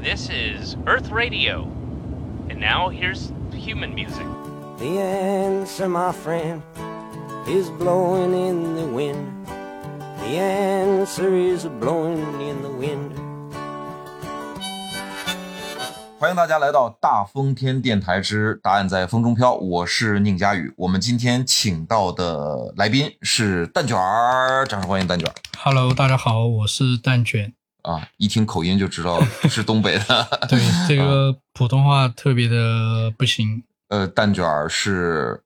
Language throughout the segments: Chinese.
This is Earth Radio. And now here's human music. The answer, my friend, is blowing in the wind. The answer is blowing in the wind. 欢迎大家来到大风天电台之答案在风中飘，我是宁佳宇。我们今天请到的来宾是蛋卷儿，掌声欢迎蛋卷儿 Hello，大家好，我是蛋卷。 啊！一听口音就知道是东北的。对，这个普通话特别的不行。呃，蛋卷儿是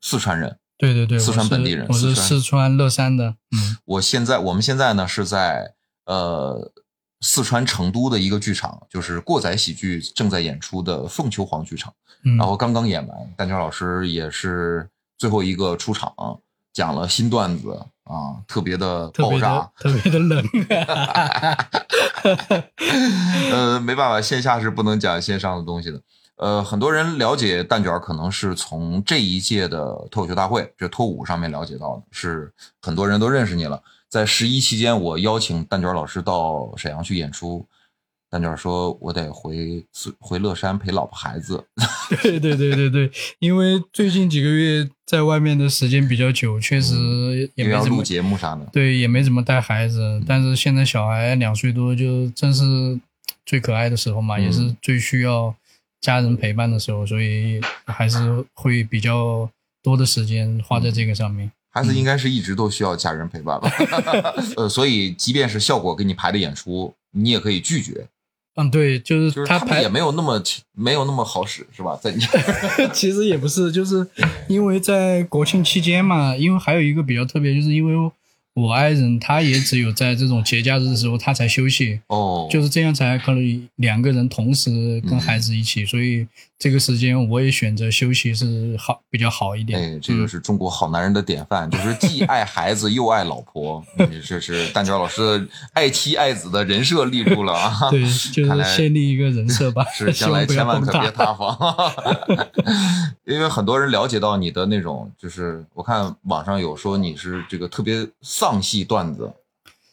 四川人，对对对，四川本地人我是四川乐山的。嗯，我现在我们现在呢是在呃四川成都的一个剧场，就是过载喜剧正在演出的凤求凰剧场。嗯然后刚刚演完，蛋卷老师也是最后一个出场，讲了新段子啊，特别的爆炸的。特别的冷。呃，没办法，线下是不能讲线上的东西的。呃，很多人了解蛋卷儿，可能是从这一届的脱口秀大会，就脱五上面了解到的，是很多人都认识你了。在十一期间，我邀请蛋卷儿老师到沈阳去演出，蛋卷儿说：“我得回回乐山陪老婆孩子。对对对对对，因为最近几个月在外面的时间比较久，确实也没怎么节目啥的。对，也没怎么带孩子。但是现在小孩两岁多，就正是最可爱的时候嘛，嗯也是最需要家人陪伴的时候，所以还是会比较多的时间花在这个上面。孩子应该是一直都需要家人陪伴吧？呃，所以即便是效果给你排的演出，你也可以拒绝，嗯，对，就就是是他排也没有那么没有那么好使，是吧？在你 其实也不是，就是因为在国庆期间嘛，因为还有一个比较特别，就是因为我爱人他也只有在这种节假日的时候他才休息，哦，就是这样才可能两个人同时跟孩子一起，所以这个时间我也选择休息是好比较好一点。哎，这个是中国好男人的典范，就是既爱孩子又爱老婆。嗯这是蛋卷老师爱妻爱子的人设立住了啊！对，就是先立一个人设吧，是将来千万可别塌。塌房，因为很多人了解到你的那种，就是我看网上有说你是这个特别丧戏段子。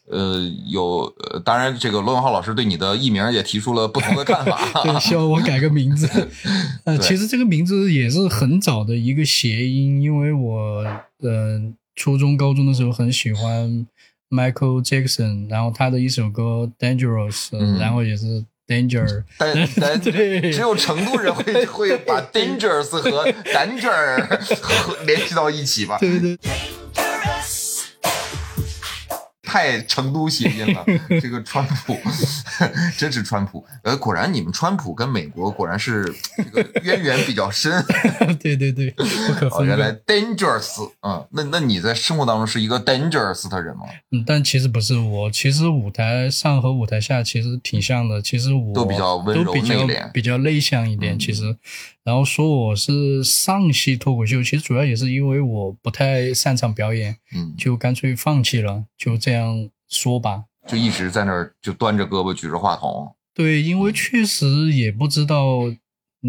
呃，有，呃，当然，这个罗永浩老师对你的艺名也提出了不同的看法。对，希望我改个名字。呃，其实这个名字也是很早的一个谐音，因为我呃初中、高中的时候很喜欢 Michael Jackson，然后他的一首歌《Dangerous》，嗯然后也是 Danger。但但对只有成都人会会把 dangerous 和 danger 联系到一起吧？对对太成都谐音了，这个川普 真是川普。呃，果然你们川普跟美国果然是这个渊源比较深。对对对，不可哦，分原来。dangerous，嗯，那那你在生活当中是一个 dangerous 的人吗？嗯，但其实不是我，其实舞台上和舞台下其实挺像的。其实我都比较温柔内敛比较内向一点。嗯其实，然后说我是上戏脱口秀，其实主要也是因为我不太擅长表演，嗯，就干脆放弃了，就这样说吧。就一直在那儿就端着胳膊举着话筒。对，因为确实也不知道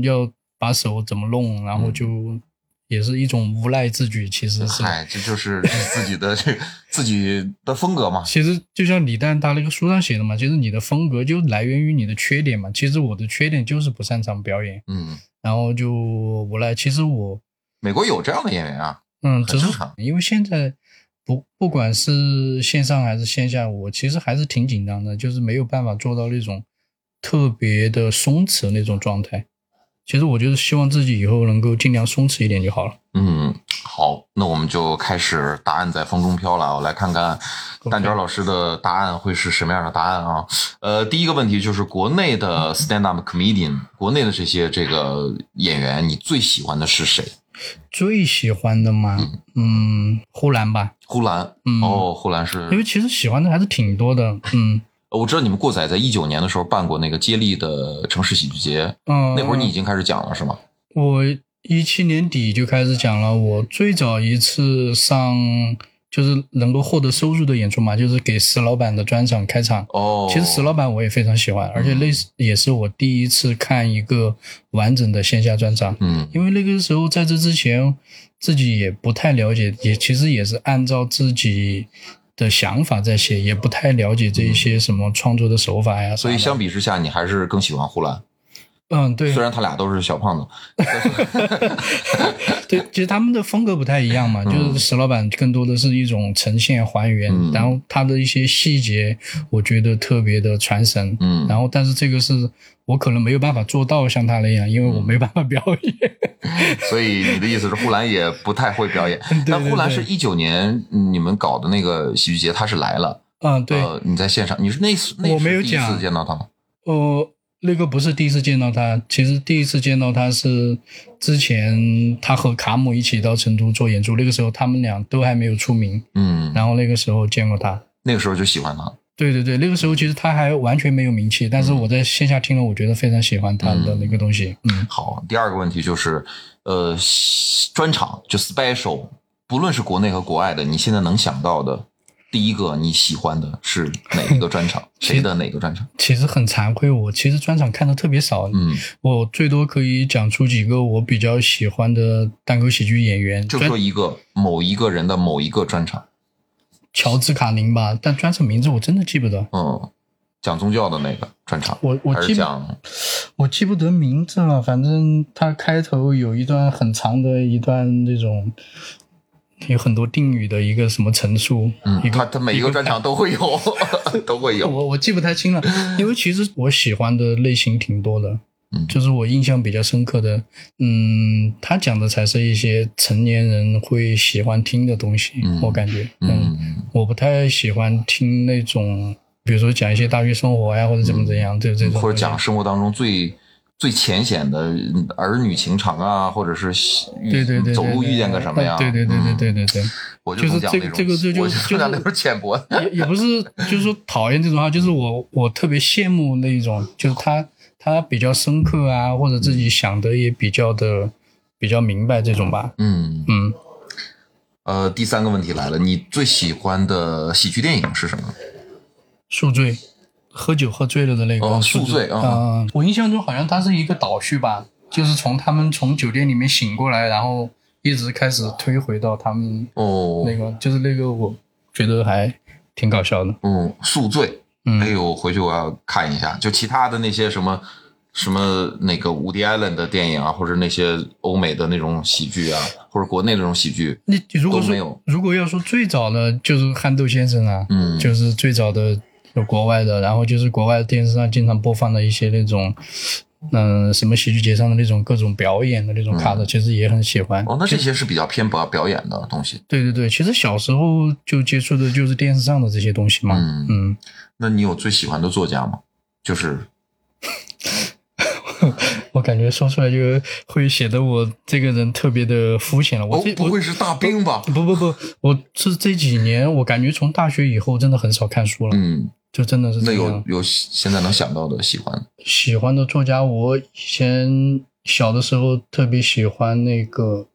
要把手怎么弄，然后嗯就也是一种无奈之举。其实是，嗨，这就是自己的这 自己的风格嘛。其实就像李诞他那个书上写的嘛，其实你的风格就来源于你的缺点嘛。其实我的缺点就是不擅长表演，嗯，然后就无奈。其实我美国有这样的演员啊。嗯，只是很正常因为现在不不管是线上还是线下，我其实还是挺紧张的，就是没有办法做到那种特别的松弛那种状态。其实我就是希望自己以后能够尽量松弛一点就好了。嗯，好，那我们就开始答案在风中飘了。我来看看蛋卷老师的答案会是什么样的答案啊？呃，第一个问题就是国内的 stand up comedian，国内的这些这个演员，你最喜欢的是谁？最喜欢的嘛，嗯，呼兰吧，呼兰，嗯。哦，呼兰是。因为其实喜欢的还是挺多的，嗯。我知道你们过载在一九年的时候办过那个接力的城市喜剧节，嗯，那会儿你已经开始讲了是吗？我一七年底就开始讲了，我最早一次上就是能够获得收入的演出嘛，就是给石老板的专场开场。哦，其实石老板我也非常喜欢，而且类似也是我第一次看一个完整的线下专场，嗯因为那个时候在这之前自己也不太了解，也其实也是按照自己的想法在写，也不太了解这一些什么创作的手法呀。所以相，比之下，你还是更喜欢呼兰。嗯，对虽然他俩都是小胖子，对，其实他们的风格不太一样嘛，就是石老板更多的是一种呈现还原，嗯然后他的一些细节，我觉得特别的传神。嗯，然后，但是这个是我可能没有办法做到像他那样，因为我没办法表演。所以你的意思是呼兰也不太会表演。对但呼兰是一九年嗯你们搞的那个喜剧节，他是来了，嗯，对，呃，你在线上，你是那次那我没有是第一次见到他吗？呃，那个不是第一次见到他，其实第一次见到他是之前他和卡姆一起到成都做演出，那个时候他们俩都还没有出名，嗯，然后那个时候见过他。那个时候就喜欢他。对对对，那个时候其实他还完全没有名气，但是我在线下听了，我觉得非常喜欢他的那个东西。嗯，好，第二个问题就是，呃，专场就 special，不论是国内和国外的，你现在能想到的第一个你喜欢的是哪一个专场？谁的哪个专场？其实很惭愧，我其实专场看的特别少，嗯，我最多可以讲出几个我比较喜欢的单口喜剧演员，就说一个某一个人的某一个专场，乔治卡宁吧，但专场名字我真的记不得。嗯，讲宗教的那个专场，我我记讲我记不得名字了，反正他开头有一段很长的一段那种有很多定语的一个什么陈述，嗯他他每一个专场都会有，都会有。我我记不太清了，因为其实我喜欢的类型挺多的，嗯。就是我印象比较深刻的，嗯，他讲的才是一些成年人会喜欢听的东西，嗯。我感觉，嗯。我不太喜欢听那种，比如说讲一些大学生活呀，或者怎么怎样，这这种或者讲生活当中最最浅显的嗯儿女情长啊，或者是遇对对对对，走路遇见个什么呀？对对对对对嗯，对对。我就是这个总讲那种这个这就就是讲那种浅薄。也也不是，就是说讨厌这种啊，就是我我特别羡慕那一种，就是他他比较深刻啊，或者自己想的也比较的比较明白这种吧。嗯，嗯，呃，第三个问题来了，你最喜欢的喜剧电影是什么？宿醉，喝酒喝醉了的那个哦宿宿醉啊嗯我印象中好像它是一个倒叙吧，就是从他们从酒店里面醒过来，然后一直开始推回到他们哦，那个，就是那个我觉得还挺搞笑的。嗯，宿醉。嗯哎呦，回去我要看一下。就其他的那些什么什么那个伍迪·艾伦的电影啊，或者那些欧美的那种喜剧啊，或者国内那种喜剧，你你如果都没有说如果要说最早的就是憨豆先生啊，嗯就是最早的有国外的，然后就是国外电视上经常播放的一些那种，嗯、什么喜剧节上的那种各种表演的那种卡的，其实也很喜欢。嗯哦，那这些是比较偏表表演的东西。对对对，其实小时候就接触的就是电视上的这些东西嘛。嗯嗯，那你有最喜欢的作家吗？就是 我感觉说出来就会显得我这个人特别的肤浅了。我不会是大兵吧？不不不，我是这几年我感觉从大学以后真的很少看书了，嗯，就真的是那有。有现在能想到的喜欢喜欢的作家，我以前小的时候特别喜欢那个，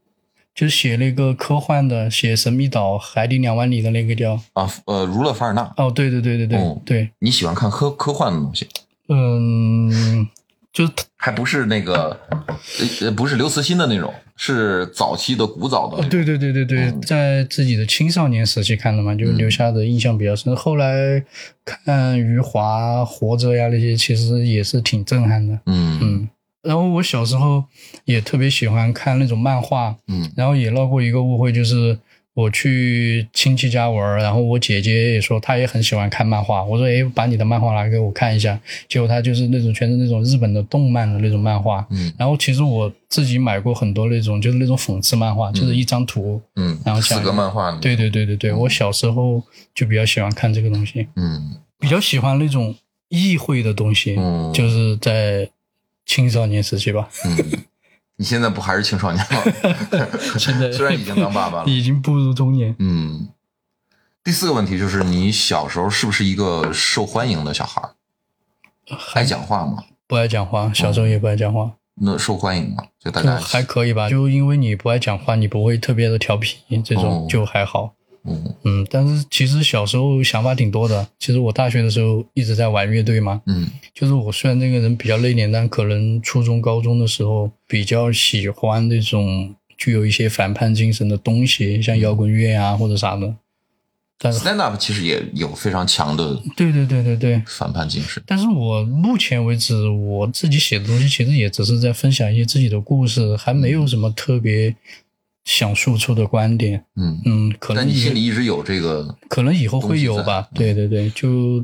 就是写那个科幻的，写《神秘岛海底两万里》的那个叫啊？呃，儒勒·凡尔纳，哦，对对对对对、哦对，你喜欢看科科幻的东西，嗯，就还不是那个呃呃，不是刘慈欣的那种，是早期的古早的。哦对对对对对，嗯在自己的青少年时期看的嘛，就留下的印象比较深。后来看余华、活着呀那些，其实也是挺震撼的。嗯嗯，然后我小时候也特别喜欢看那种漫画，嗯然后也闹过一个误会，就是我去亲戚家玩儿，然后我姐姐也说她也很喜欢看漫画，我说哎，把你的漫画拿给我看一下，结果她就是那种全是那种日本的动漫的那种漫画，嗯。然后其实我自己买过很多那种就是那种讽刺漫画，就是一张图，嗯，然后讲四个漫画，对对对对对，我小时候就比较喜欢看这个东西，嗯。比较喜欢那种意会的东西，嗯。就是在青少年时期吧，嗯，你现在不还是青少年吗？现在虽然已经当爸爸了，已经步入中年。嗯。第四个问题就是，你小时候是不是一个受欢迎的小孩儿？爱讲话吗？不爱讲话，小时候也不爱讲话，那受欢迎吗？就大家还可以吧。就因为你不爱讲话，你不会特别的调皮，这哦种就还好。嗯嗯，但是其实小时候想法挺多的。其实我大学的时候一直在玩乐队嘛，嗯就是我虽然那个人比较内敛，但可能初中、高中的时候比较喜欢那种具有一些反叛精神的东西，像摇滚乐啊或者啥的。但是 stand up 其实也有非常强的对对对对对，反叛精神。但是我目前为止，我自己写的东西其实也只是在分享一些自己的故事，还没有什么特别想输出的观点。嗯，嗯，可但你能心里一直有这个，可能以后会有吧。对对对，就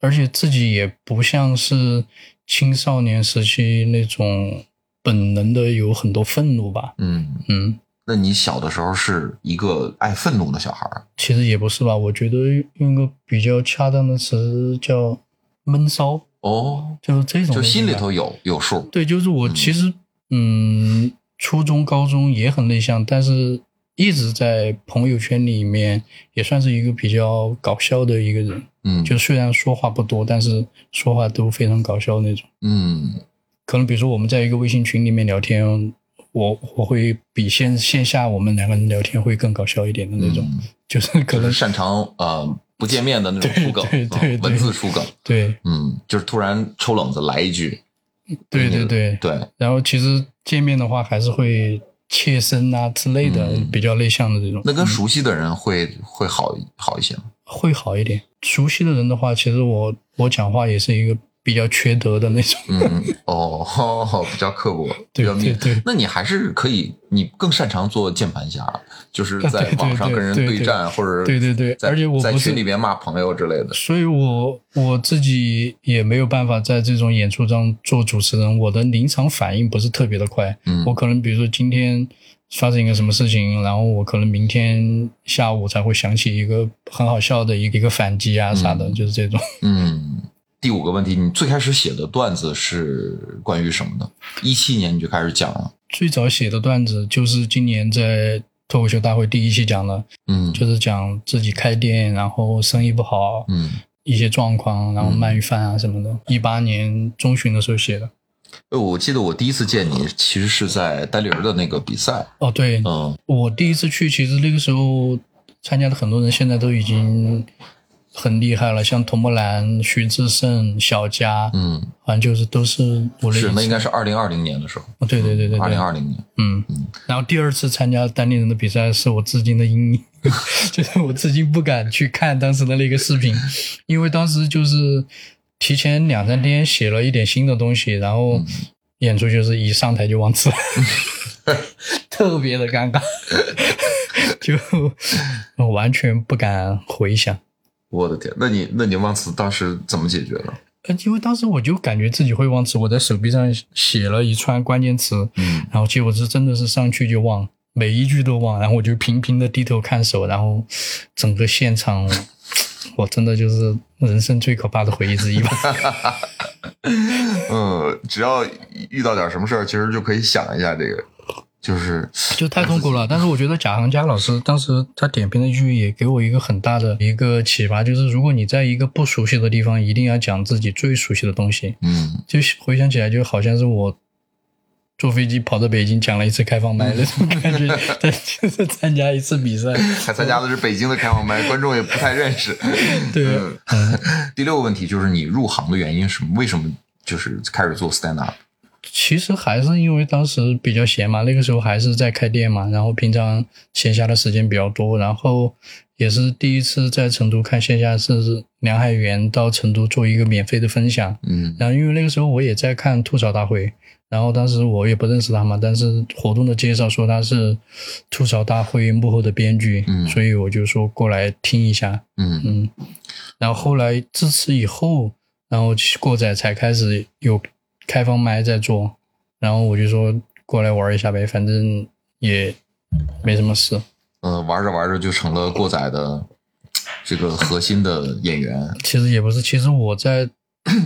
而且自己也不像是青少年时期那种本能的有很多愤怒吧。嗯，嗯，那你小的时候是一个爱愤怒的小孩儿，其实也不是吧，我觉得用一个比较恰当的词叫闷骚，哦，就是这种就心里头有有数。对，就是我其实嗯，初中、高中也很内向，但是一直在朋友圈里面也算是一个比较搞笑的一个人。嗯，就虽然说话不多，但是说话都非常搞笑那种。嗯。可能比如说我们在一个微信群里面聊天，我我会比线线下我们两个人聊天会更搞笑一点的那种，嗯。就是可能擅长呃不见面的那种对出梗，对对嗯文字出梗，对。嗯，就是突然抽冷子来一句，对对对。对，然后其实见面的话还是会切身啊之类的，嗯比较内向的这种。那跟熟悉的人会会好好一些吗？会好一点。熟悉的人的话，其实我我讲话也是一个比较缺德的那种。嗯，嗯哦，比较刻薄，比对对对那你还是可以，你更擅长做键盘侠，就是在网上跟人对对战，或者对对对而且我在群里边骂朋友之类的。所以我我自己也没有办法在这种演出中做主持人，我的临场反应不是特别的快。嗯我可能比如说今天发生一个什么事情，然后我可能明天下午才会想起一个很好笑的一个一个反击啊啥的，嗯就是这种。嗯，第五个问题，你最开始写的段子是关于什么的？一七年你就开始讲了，最早写的段子就是今年在脱口秀大会第一期讲的，嗯，就是讲自己开店，然后生意不好，嗯，一些状况，然后鳗鱼饭啊什么的。一八年中旬的时候写的。呃，我记得我第一次见你其实是在单立人的那个比赛，哦，对，嗯我第一次去，其实那个时候参加的很多人现在都已经很厉害了，像童木兰、徐志胜、小佳，嗯，反正就是都是我是，那应该是是二零二零年的时候，哦，对对对对对，二零二零年，嗯，然后第二次参加单立人的比赛是我至今的阴影，就是我至今不敢去看当时的那个视频，因为当时就是提前两三天写了一点新的东西，然后演出就是一上台就忘词，特别的尴尬，就完全不敢回想。我的天，那你那你忘词当时怎么解决的？呃，因为当时我就感觉自己会忘词，我在手臂上写了一串关键词，嗯然后结果是真的是上去就忘，每一句都忘，然后我就频频的低头看手，然后整个现场，我真的就是人生最可怕的回忆之一吧。嗯，只要遇到点什么事儿，其实就可以想一下这个，就是就太痛苦了。但是我觉得贾行家老师当时他点评的一句也给我一个很大的一个启发，就是如果你在一个不熟悉的地方，一定要讲自己最熟悉的东西。嗯就回想起来，就好像是我坐飞机跑到北京讲了一次开放麦那种感觉，对就是参加一次比赛。还参加的是北京的开放麦，观众也不太认识。对，嗯，第六个问题就是你入行的原因是什么？为什么就是开始做 stand up？其实还是因为当时比较闲嘛，那个时候还是在开店嘛，然后平常闲暇的时间比较多，然后也是第一次在成都看线下，是梁海源到成都做一个免费的分享，嗯。然后因为那个时候我也在看吐槽大会，然后当时我也不认识他嘛，但是活动的介绍说他是吐槽大会幕后的编剧，嗯所以我就说过来听一下，嗯。嗯，然后后来自此以后，然后过载才开始有开放麦在做，然后我就说过来玩一下呗，反正也没什么事。呃，玩着玩着就成了过载的这个核心的演员。其实也不是，其实我在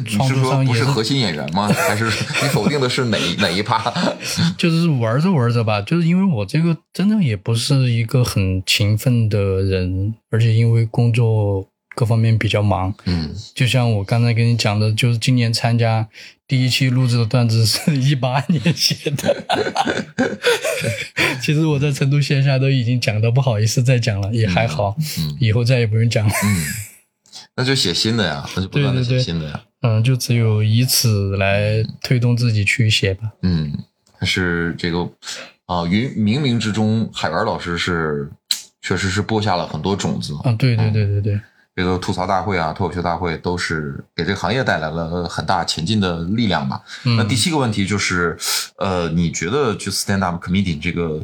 你创是说作上也不是核心演员吗？还是你否定的是哪 哪一趴？就是玩着玩着吧，就是因为我这个真的也不是一个很勤奋的人，而且因为工作各方面比较忙，嗯就像我刚才跟你讲的，就是今年参加第一期录制的段子是 一八年写的。其实我在成都线下都已经讲的不好意思再讲了，也还好，嗯以后再也不用讲了。嗯，那就写新的呀，那就不断的写新的呀。嗯，就只有以此来推动自己去写吧。嗯，但是这个啊，云冥冥之中，海源老师是确实是播下了很多种子。啊，对对对对对，这个吐槽大会啊，脱口秀大会都是给这个行业带来了很大前进的力量吧。嗯那第七个问题就是，呃，你觉得就 stand up comedian 这个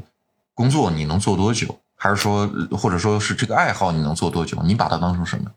工作你能做多久？还是说，呃或者说是这个爱好你能做多久？你把它当成什么？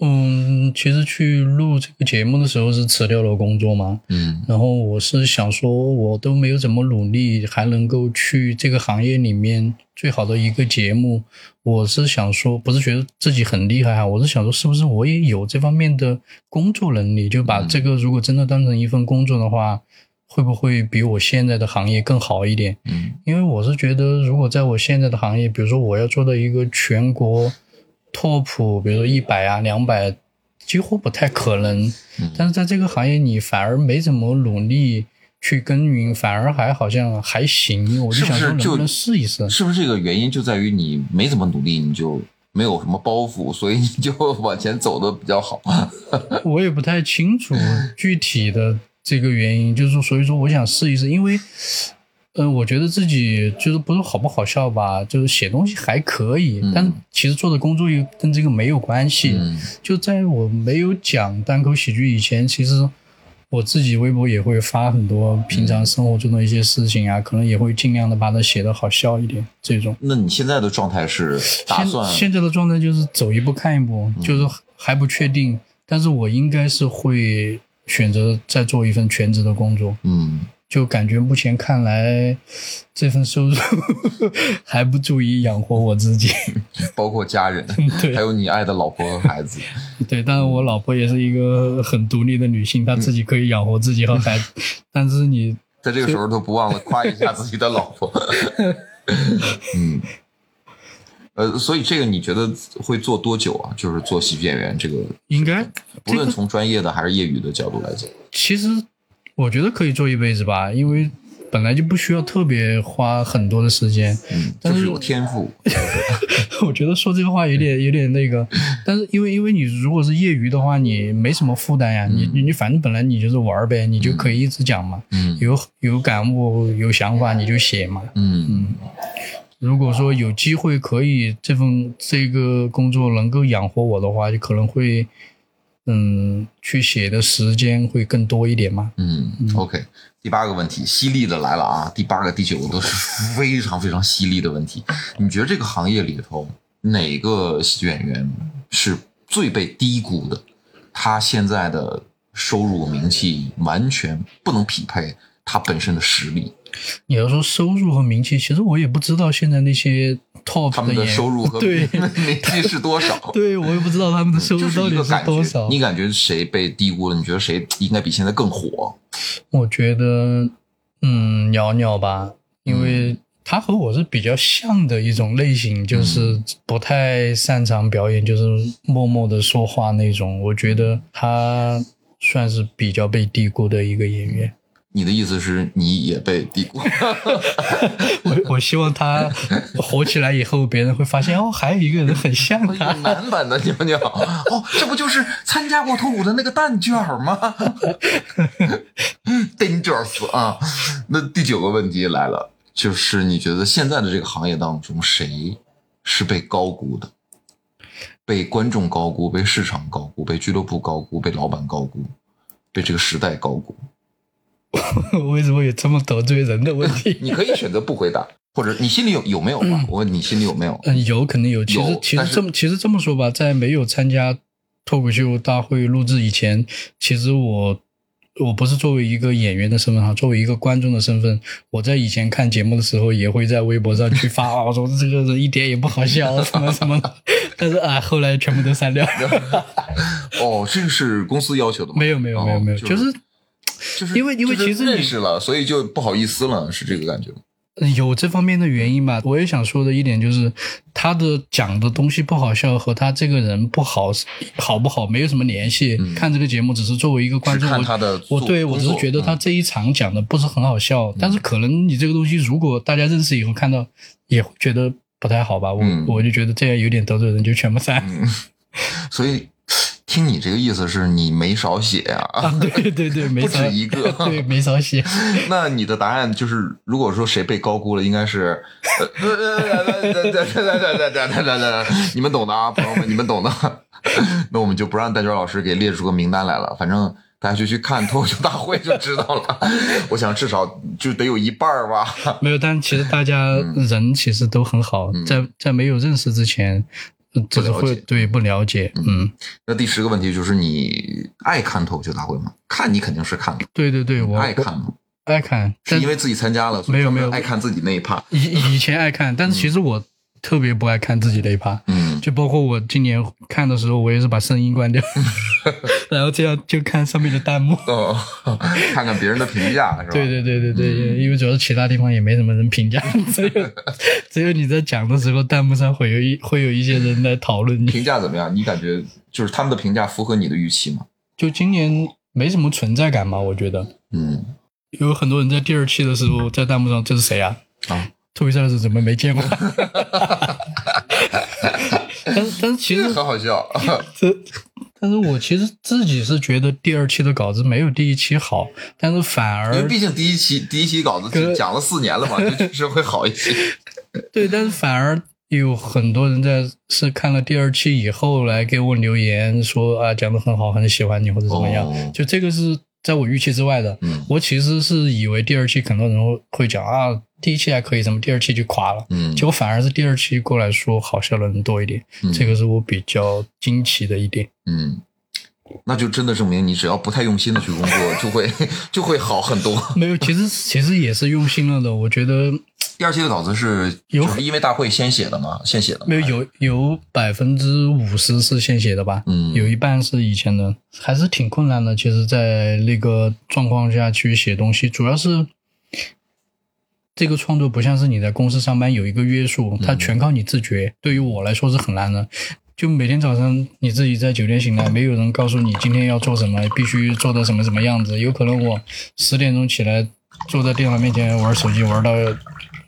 嗯，其实去录这个节目的时候是辞掉了工作嘛，嗯然后我是想说，我都没有怎么努力，还能够去这个行业里面最好的一个节目，我是想说，不是觉得自己很厉害啊，我是想说，是不是我也有这方面的工作能力？就把嗯这个如果真的当成一份工作的话，会不会比我现在的行业更好一点？嗯因为我是觉得，如果在我现在的行业，比如说我要做到一个全国 top，比如说一百啊、两百，几乎不太可能。嗯但是在这个行业，你反而没怎么努力去耕耘，反而还好像还行。我就是想说，就能不能试一试？是不是这个原因就在于你没怎么努力，你就没有什么包袱，所以你就往前走的比较好？我也不太清楚具体的这个原因，就是，所以说我想试一试，因为，呃，我觉得自己就是不是好不好笑吧，就是写东西还可以，嗯但其实做的工作又跟这个没有关系。嗯就在我没有讲单口喜剧以前，其实我自己微博也会发很多平常生活中的一些事情啊，可能也会尽量的把它写的好笑一点。这种那你现在的状态是打算？现在的状态就是走一步看一步，就是还不确定，但是我应该是会选择再做一份全职的工作。嗯就感觉目前看来，这份收入 还不足以养活我自己。包括家人，对还有你爱的老婆和孩子。对，但是我老婆也是一个很独立的女性，她自己可以养活自己和孩子。但是你在这个时候都不忘了夸一下自己的老婆。嗯，呃，所以这个你觉得会做多久啊？就是做喜剧演员这个，应该不论从专业的还是业余的角度来讲，其实我觉得可以做一辈子吧，因为本来就不需要特别花很多的时间。嗯，但就是是有天赋。我觉得说这个话有点有点那个，但是因为因为你如果是业余的话，你没什么负担呀，你你你反正本来你就是玩儿呗，你就可以一直讲嘛，嗯。有有感悟有想法你就写嘛。嗯。如果说有机会可以这份这个工作能够养活我的话，就可能会嗯去写的时间会更多一点吗。嗯，OK。第八个问题，犀利的来了啊！第八个、第九个都是非常非常犀利的问题。你觉得这个行业里头哪个喜剧演员是最被低估的？他现在的收入名气完全不能匹配他本身的实力，你要说收入和名气，其实我也不知道现在那些 top 他们的收入和 对名气是多少？对我也不知道他们的收入到底是多少。。你感觉谁被低估了？你觉得谁应该比现在更火？我觉得，嗯，鸟鸟吧，因为他和我是比较像的一种类型，就是不太擅长表演，就是默默的说话那种。我觉得他算是比较被低估的一个演员。你的意思是你也被低估？我我希望他火起来以后，别人会发现哦，还有一个人很像他。男版的鸟鸟哦，这不就是参加过脱舞的那个蛋卷儿吗？Dangerous 啊！那第九个问题来了，就是你觉得现在的这个行业当中，谁是被高估的？被观众高估，被市场高估，被俱乐部高估，被老板高估，被这个时代高估？为什么有这么得罪人的问题？你可以选择不回答，或者你心里有有没有吧？我问你心里有没有？嗯，有肯定有。其实有其实这么其实这么说吧，在没有参加脱口秀大会录制以前，其实我我不是作为一个演员的身份哈，作为一个观众的身份，我在以前看节目的时候，也会在微博上去发啊，我 说这个人一点也不好笑，什么什么的。但是啊，后来全部都删掉。哦，这个是公司要求的吗？没有没有没有没有，哦就是就是因为因为其实认识了，所以就不好意思了，是这个感觉吗？有这方面的原因吧。我也想说的一点就是，他的讲的东西不好笑和他这个人不好好不好没有什么联系。看这个节目只是作为一个观众，我嗯是看他的我做对我只是觉得他嗯这一场讲的不是很好笑，但是可能你这个东西如果大家认识以后看到，也会觉得不太好吧。我、嗯我就觉得这样有点得罪人，就全部删。嗯，所以听你这个意思是你没少写啊？对对对，没不止一个，对，没少写。那你的答案就是，如果说谁被高估了，应该是，你们懂的啊，朋友们，你们懂的。那我们就不让戴娟老师给列出个名单来了，反正大家就去看脱口秀大会就知道了。我想至少就得有一半吧。没有，但其实大家人其实都很好，在在没有认识之前，不了解会对不了解，嗯，那第十个问题就是你爱看脱口秀大会吗？看你肯定是看了，对对对，我爱看吗？爱看，是因为自己参加了，没有没有爱看自己那一趴。以以前爱看，但是其实我特别不爱看自己的一趴，嗯，就包括我今年看的时候，我也是把声音关掉，然后这样就看上面的弹幕。哦，看看别人的评价是吧？对对对对对，因为主要是其他地方也没什么人评价，只有只有你在讲的时候，弹幕上会有一会有一些人来讨论你。评价怎么样？你感觉就是他们的评价符合你的预期吗？就今年没什么存在感嘛，我觉得嗯，有很多人在第二期的时候在弹幕上这是谁啊？啊，特别赛的是怎么没见过？但是但是其实很好笑。这，但是我其实自己是觉得第二期的稿子没有第一期好，但是反而因为毕竟第一期第一期稿子跟讲了四年了嘛，就确实会好一些。对，但是反而有很多人在是看了第二期以后来给我留言说啊讲的很好，很喜欢你或者怎么样，哦就这个是在我预期之外的。嗯我其实是以为第二期很多人会会讲啊，第一期还可以，怎么第二期就垮了？嗯结果反而是第二期过来说好笑的人多一点，嗯这个是我比较惊奇的一点。嗯，那就真的证明你只要不太用心的去工作，就会就会好很多。没有，其实 其实也是用心了的。我觉得第二期的稿子是有就是因为大会先写的嘛，先写的？没有有有百分之五十是现写的吧，嗯有一半是以前的，还是挺困难的。其实，在那个状况下去写东西，主要是这个创作不像是你在公司上班有一个约束，它全靠你自觉。对于我来说是很难的。就每天早上你自己在酒店醒来，没有人告诉你今天要做什么，必须做到什么什么样子。有可能我十点钟起来，坐在电脑面前玩手机玩到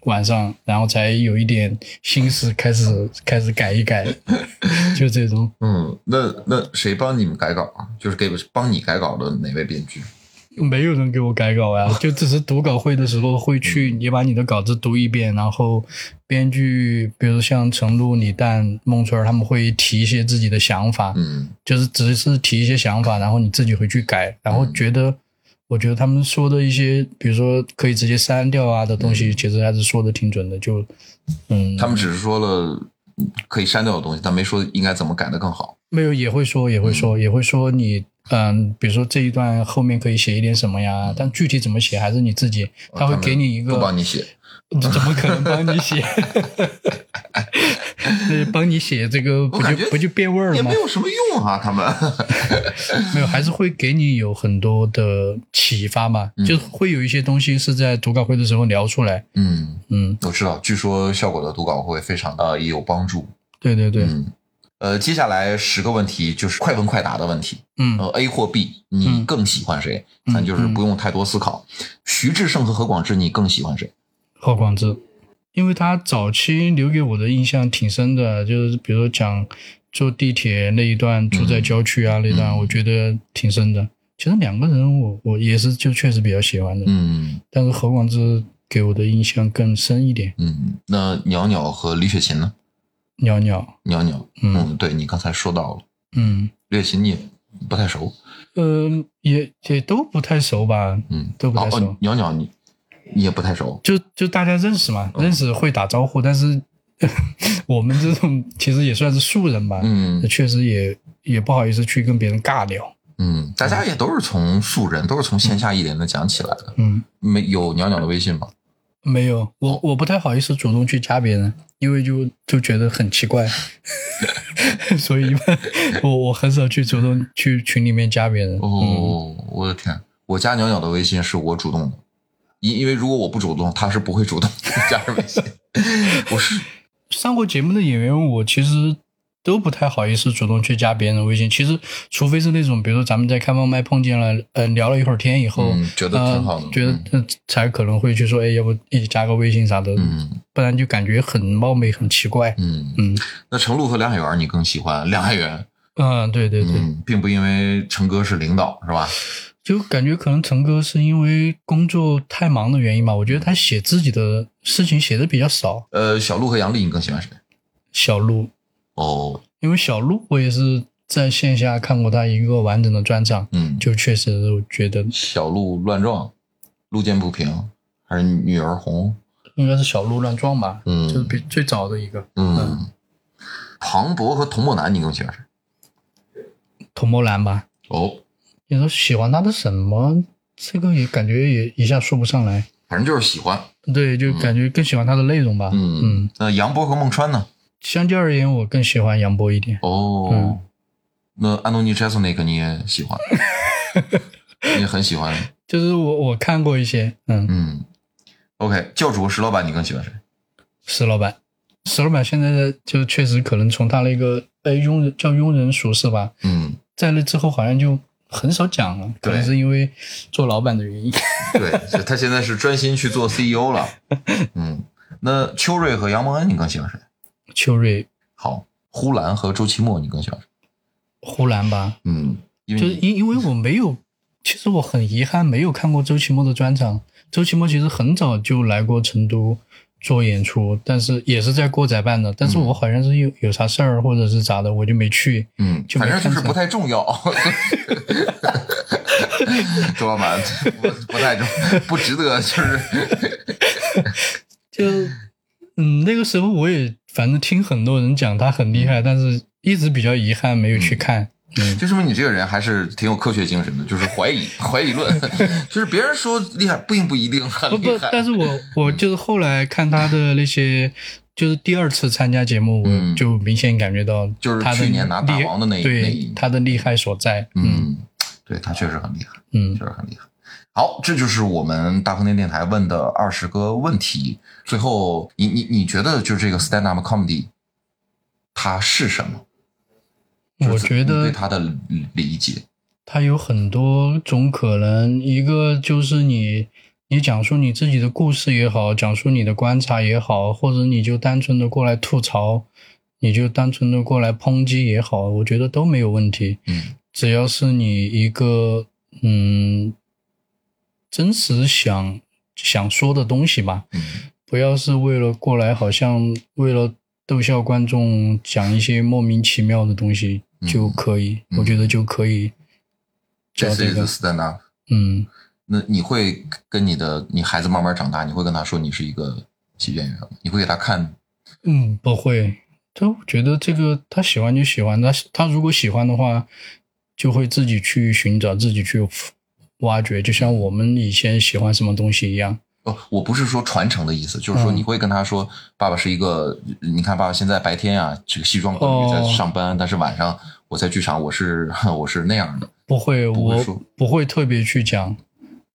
晚上，然后才有一点心思开始开始改一改，就这种。嗯，那那谁帮你们改稿啊？就是给帮你改稿的哪位编剧？没有人给我改稿呀，就只是读稿会的时候会去，嗯。你把你的稿子读一遍，然后编剧，比如像程璐、李诞、孟春儿，他们会提一些自己的想法，嗯。就是只是提一些想法，然后你自己回去改，然后觉得，我觉得他们说的一些，比如说可以直接删掉啊的东西，其实还是说的挺准的，就，嗯，他们只是说了可以删掉的东西，但没说应该怎么改的更好。没有也会说，也会说，也会说你，嗯，比如说这一段后面可以写一点什么呀，但具体怎么写还是你自己，他会给你一个，不帮你写。怎么可能帮你写？那帮你写这个不就不就变味儿了吗也没？有什么用啊，他们。没有，还是会给你有很多的启发嘛，嗯就会有一些东西是在读稿会的时候聊出来。嗯，嗯，我知道，据说效果的读稿会非常的也有帮助。对对对，嗯，呃，接下来十个问题就是快问快答的问题。嗯呃，A 或 B，你嗯更喜欢谁？嗯咱就是不用太多思考。徐志胜和何广智，你更喜欢谁？何广智，因为他早期留给我的印象挺深的，就是比如说讲坐地铁那一段，住在郊区啊、那段，嗯我觉得挺深的。其实两个人我我也是就确实比较喜欢的，嗯但是何广智给我的印象更深一点。嗯，那袅袅和李雪琴呢？袅袅，袅袅，嗯。对你刚才说到了，嗯，李雪琴你不太熟，呃，也也都不太熟吧，嗯，都不太熟哦哦，袅袅你你也不太熟，就就大家认识嘛，嗯。认识会打招呼，但是 我们这种其实也算是素人吧，嗯。确实也也不好意思去跟别人尬聊，嗯，大家也都是从素人，都是从线下一点的讲起来的。嗯，没有袅袅的微信吗？没有，我我不太好意思主动去加别人，因为就就觉得很奇怪，所以一般我我很少去主动去群里面加别人。嗯，哦，我的天，我加鸟鸟的微信是我主动的，因因为如果我不主动，他是不会主动 加人微信。我是。上过节目的演员，我其实都不太好意思主动去加别人的微信。其实，除非是那种，比如说咱们在开放麦碰见了，呃，聊了一会儿天以后，嗯觉得挺好的呃觉得、呃才可能会去说，哎，要不一起加个微信啥的，嗯不然就感觉很冒昧、很奇怪。嗯，嗯，那程璐和梁海源你更喜欢梁海源？嗯，对对对，嗯，并不因为陈哥是领导是吧？就感觉可能陈哥是因为工作太忙的原因吧，我觉得他写自己的事情写的比较少。呃，小鹿和杨丽，你更喜欢谁？小鹿，哦，因为小鹿我也是在线下看过他一个完整的专场，嗯，就确实我觉得小鹿乱撞，路见不平，还是女儿红？应该是小鹿乱撞吧，嗯就是比最早的一个。嗯，庞博和童漠男，你更喜欢谁？童漠蓝吧，哦，你说喜欢他的什么？这个也感觉也一下说不上来。反正就是喜欢。对，就感觉更喜欢他的内容吧。嗯嗯，那杨波和孟川呢？相较而言，我更喜欢杨波一点。哦，嗯那安东尼·杰森那个你也喜欢，你也很喜欢。就是我我看过一些，嗯，嗯，OK，教主石老板，你更喜欢谁？石老板，石老板现在的就确实可能从他那个呃庸人叫庸人俗事吧，嗯，在那之后好像就很少讲了，可能是因为做老板的原因。对，他现在是专心去做 CEO 了。嗯，那邱瑞和杨蒙恩，你更喜欢谁？秋瑞、好，呼兰和周奇墨，你更喜欢谁？呼兰吧，嗯，因为就是因因为我没有，其实我很遗憾没有看过周奇墨的专场。周奇墨其实很早就来过成都做演出，但是也是在过载办的，但是我好像是有有啥事儿或者是咋的，我就没去。嗯，反正就是 不太重要。周老板不不太重，不值得，就是 就嗯，那个时候我也反正听很多人讲他很厉害，但是一直比较遗憾没有去看。嗯，就说明你这个人还是挺有科学精神的，就是怀疑 怀疑论，就是别人说厉害，并不一定很不不厉害，。但是我我就是后来看他的那些。就是第二次参加节目，嗯我就明显感觉到就是他的去年拿大厉王的那一那对一他的厉害所在。嗯嗯，对他确实很厉害，嗯确实很厉害。好，这就是我们大风天电台问的二十个问题。最后，你你你觉得就是这个 stand up comedy，它是什么？我觉得对它的理解，它有很多种可能，一个就是你你讲述你自己的故事也好，讲述你的观察也好，或者你就单纯的过来吐槽，你就单纯的过来抨击也好，我觉得都没有问题。嗯只要是你一个嗯真实想想说的东西吧，嗯不要是为了过来，好像为了逗笑观众讲一些莫名其妙的东西嗯就可以，嗯我觉得就可以这是一个叫这个，stand up。嗯，那你会跟你的你孩子慢慢长大，你会跟他说你是一个喜剧演员吗？你会给他看？嗯，不会。就觉得这个他喜欢就喜欢，他他如果喜欢的话，就会自己去寻找，自己去挖掘，就像我们以前喜欢什么东西一样。哦，我不是说传承的意思，就是说嗯你会跟他说，爸爸是一个，你看爸爸现在白天啊，这个西装革履在哦上班，但是晚上我在剧场，我是 我是那样的。不会，我不会说不会特别去讲，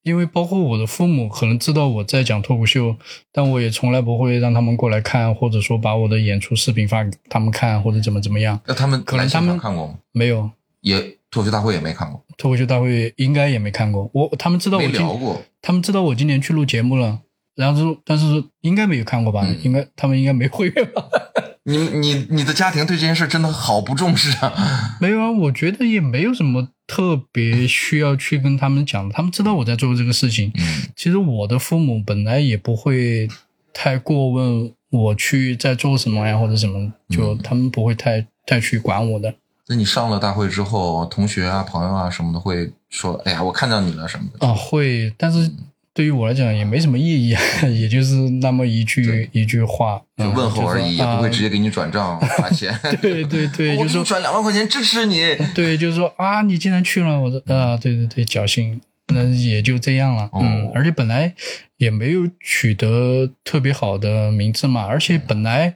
因为包括我的父母可能知道我在讲脱口秀，但我也从来不会让他们过来看，或者说把我的演出视频发给他们看，或者怎么怎么样。那他们可能他们看过吗？没有，也脱口秀大会也没看过，脱口秀大会应该也没看过。我他们知道我聊过。他们知道我今年去录节目了，然后是但是应该没有看过吧？嗯应该他们应该没会员吧？你你你的家庭对这件事真的好不重视啊！没有啊，我觉得也没有什么特别需要去跟他们讲，他们知道我在做这个事情。嗯其实我的父母本来也不会太过问我去在做什么呀，或者什么，就他们不会太太去管我的。那你上了大会之后，同学啊、朋友啊什么的会说：“哎呀，我看到你了什么的。啊，会，但是对于我来讲也没什么意义，啊，也就是那么一句一句话，就嗯问候而已，也不会直。接给你转账 花钱。对对对，就说转两万块钱支持你。对，就是说啊，你竟然去了，我说啊，对对对，侥幸，那也就这样了。嗯哦，而且本来也没有取得特别好的名次嘛，而且本来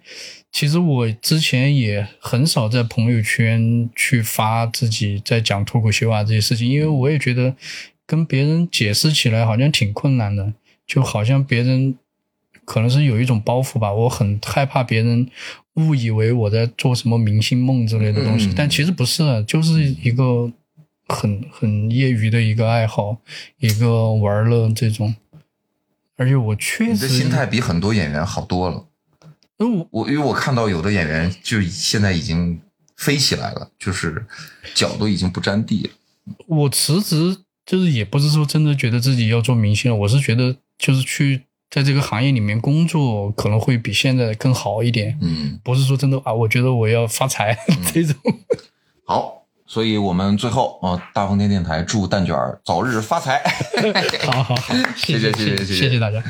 其实我之前也很少在朋友圈去发自己在讲脱口秀啊这些事情，因为我也觉得跟别人解释起来好像挺困难的，就好像别人。可能是有一种包袱吧，我很害怕别人误以为我在做什么明星梦之类的东西，嗯但其实不是，啊就是一个很很业余的一个爱好，一个玩乐这种。而且我确实你的实，心态比很多演员好多了。因为我我因为我看到有的演员就现在已经飞起来了，就是脚都已经不沾地了。我辞职就是也不是说真的觉得自己要做明星了，我是觉得就是去在这个行业里面工作可能会比现在更好一点，嗯，不是说真的啊，我觉得我要发财 这种。好，所以我们最后啊、呃大风天电台祝蛋卷儿早日发财。好好好，谢谢谢谢谢谢大家。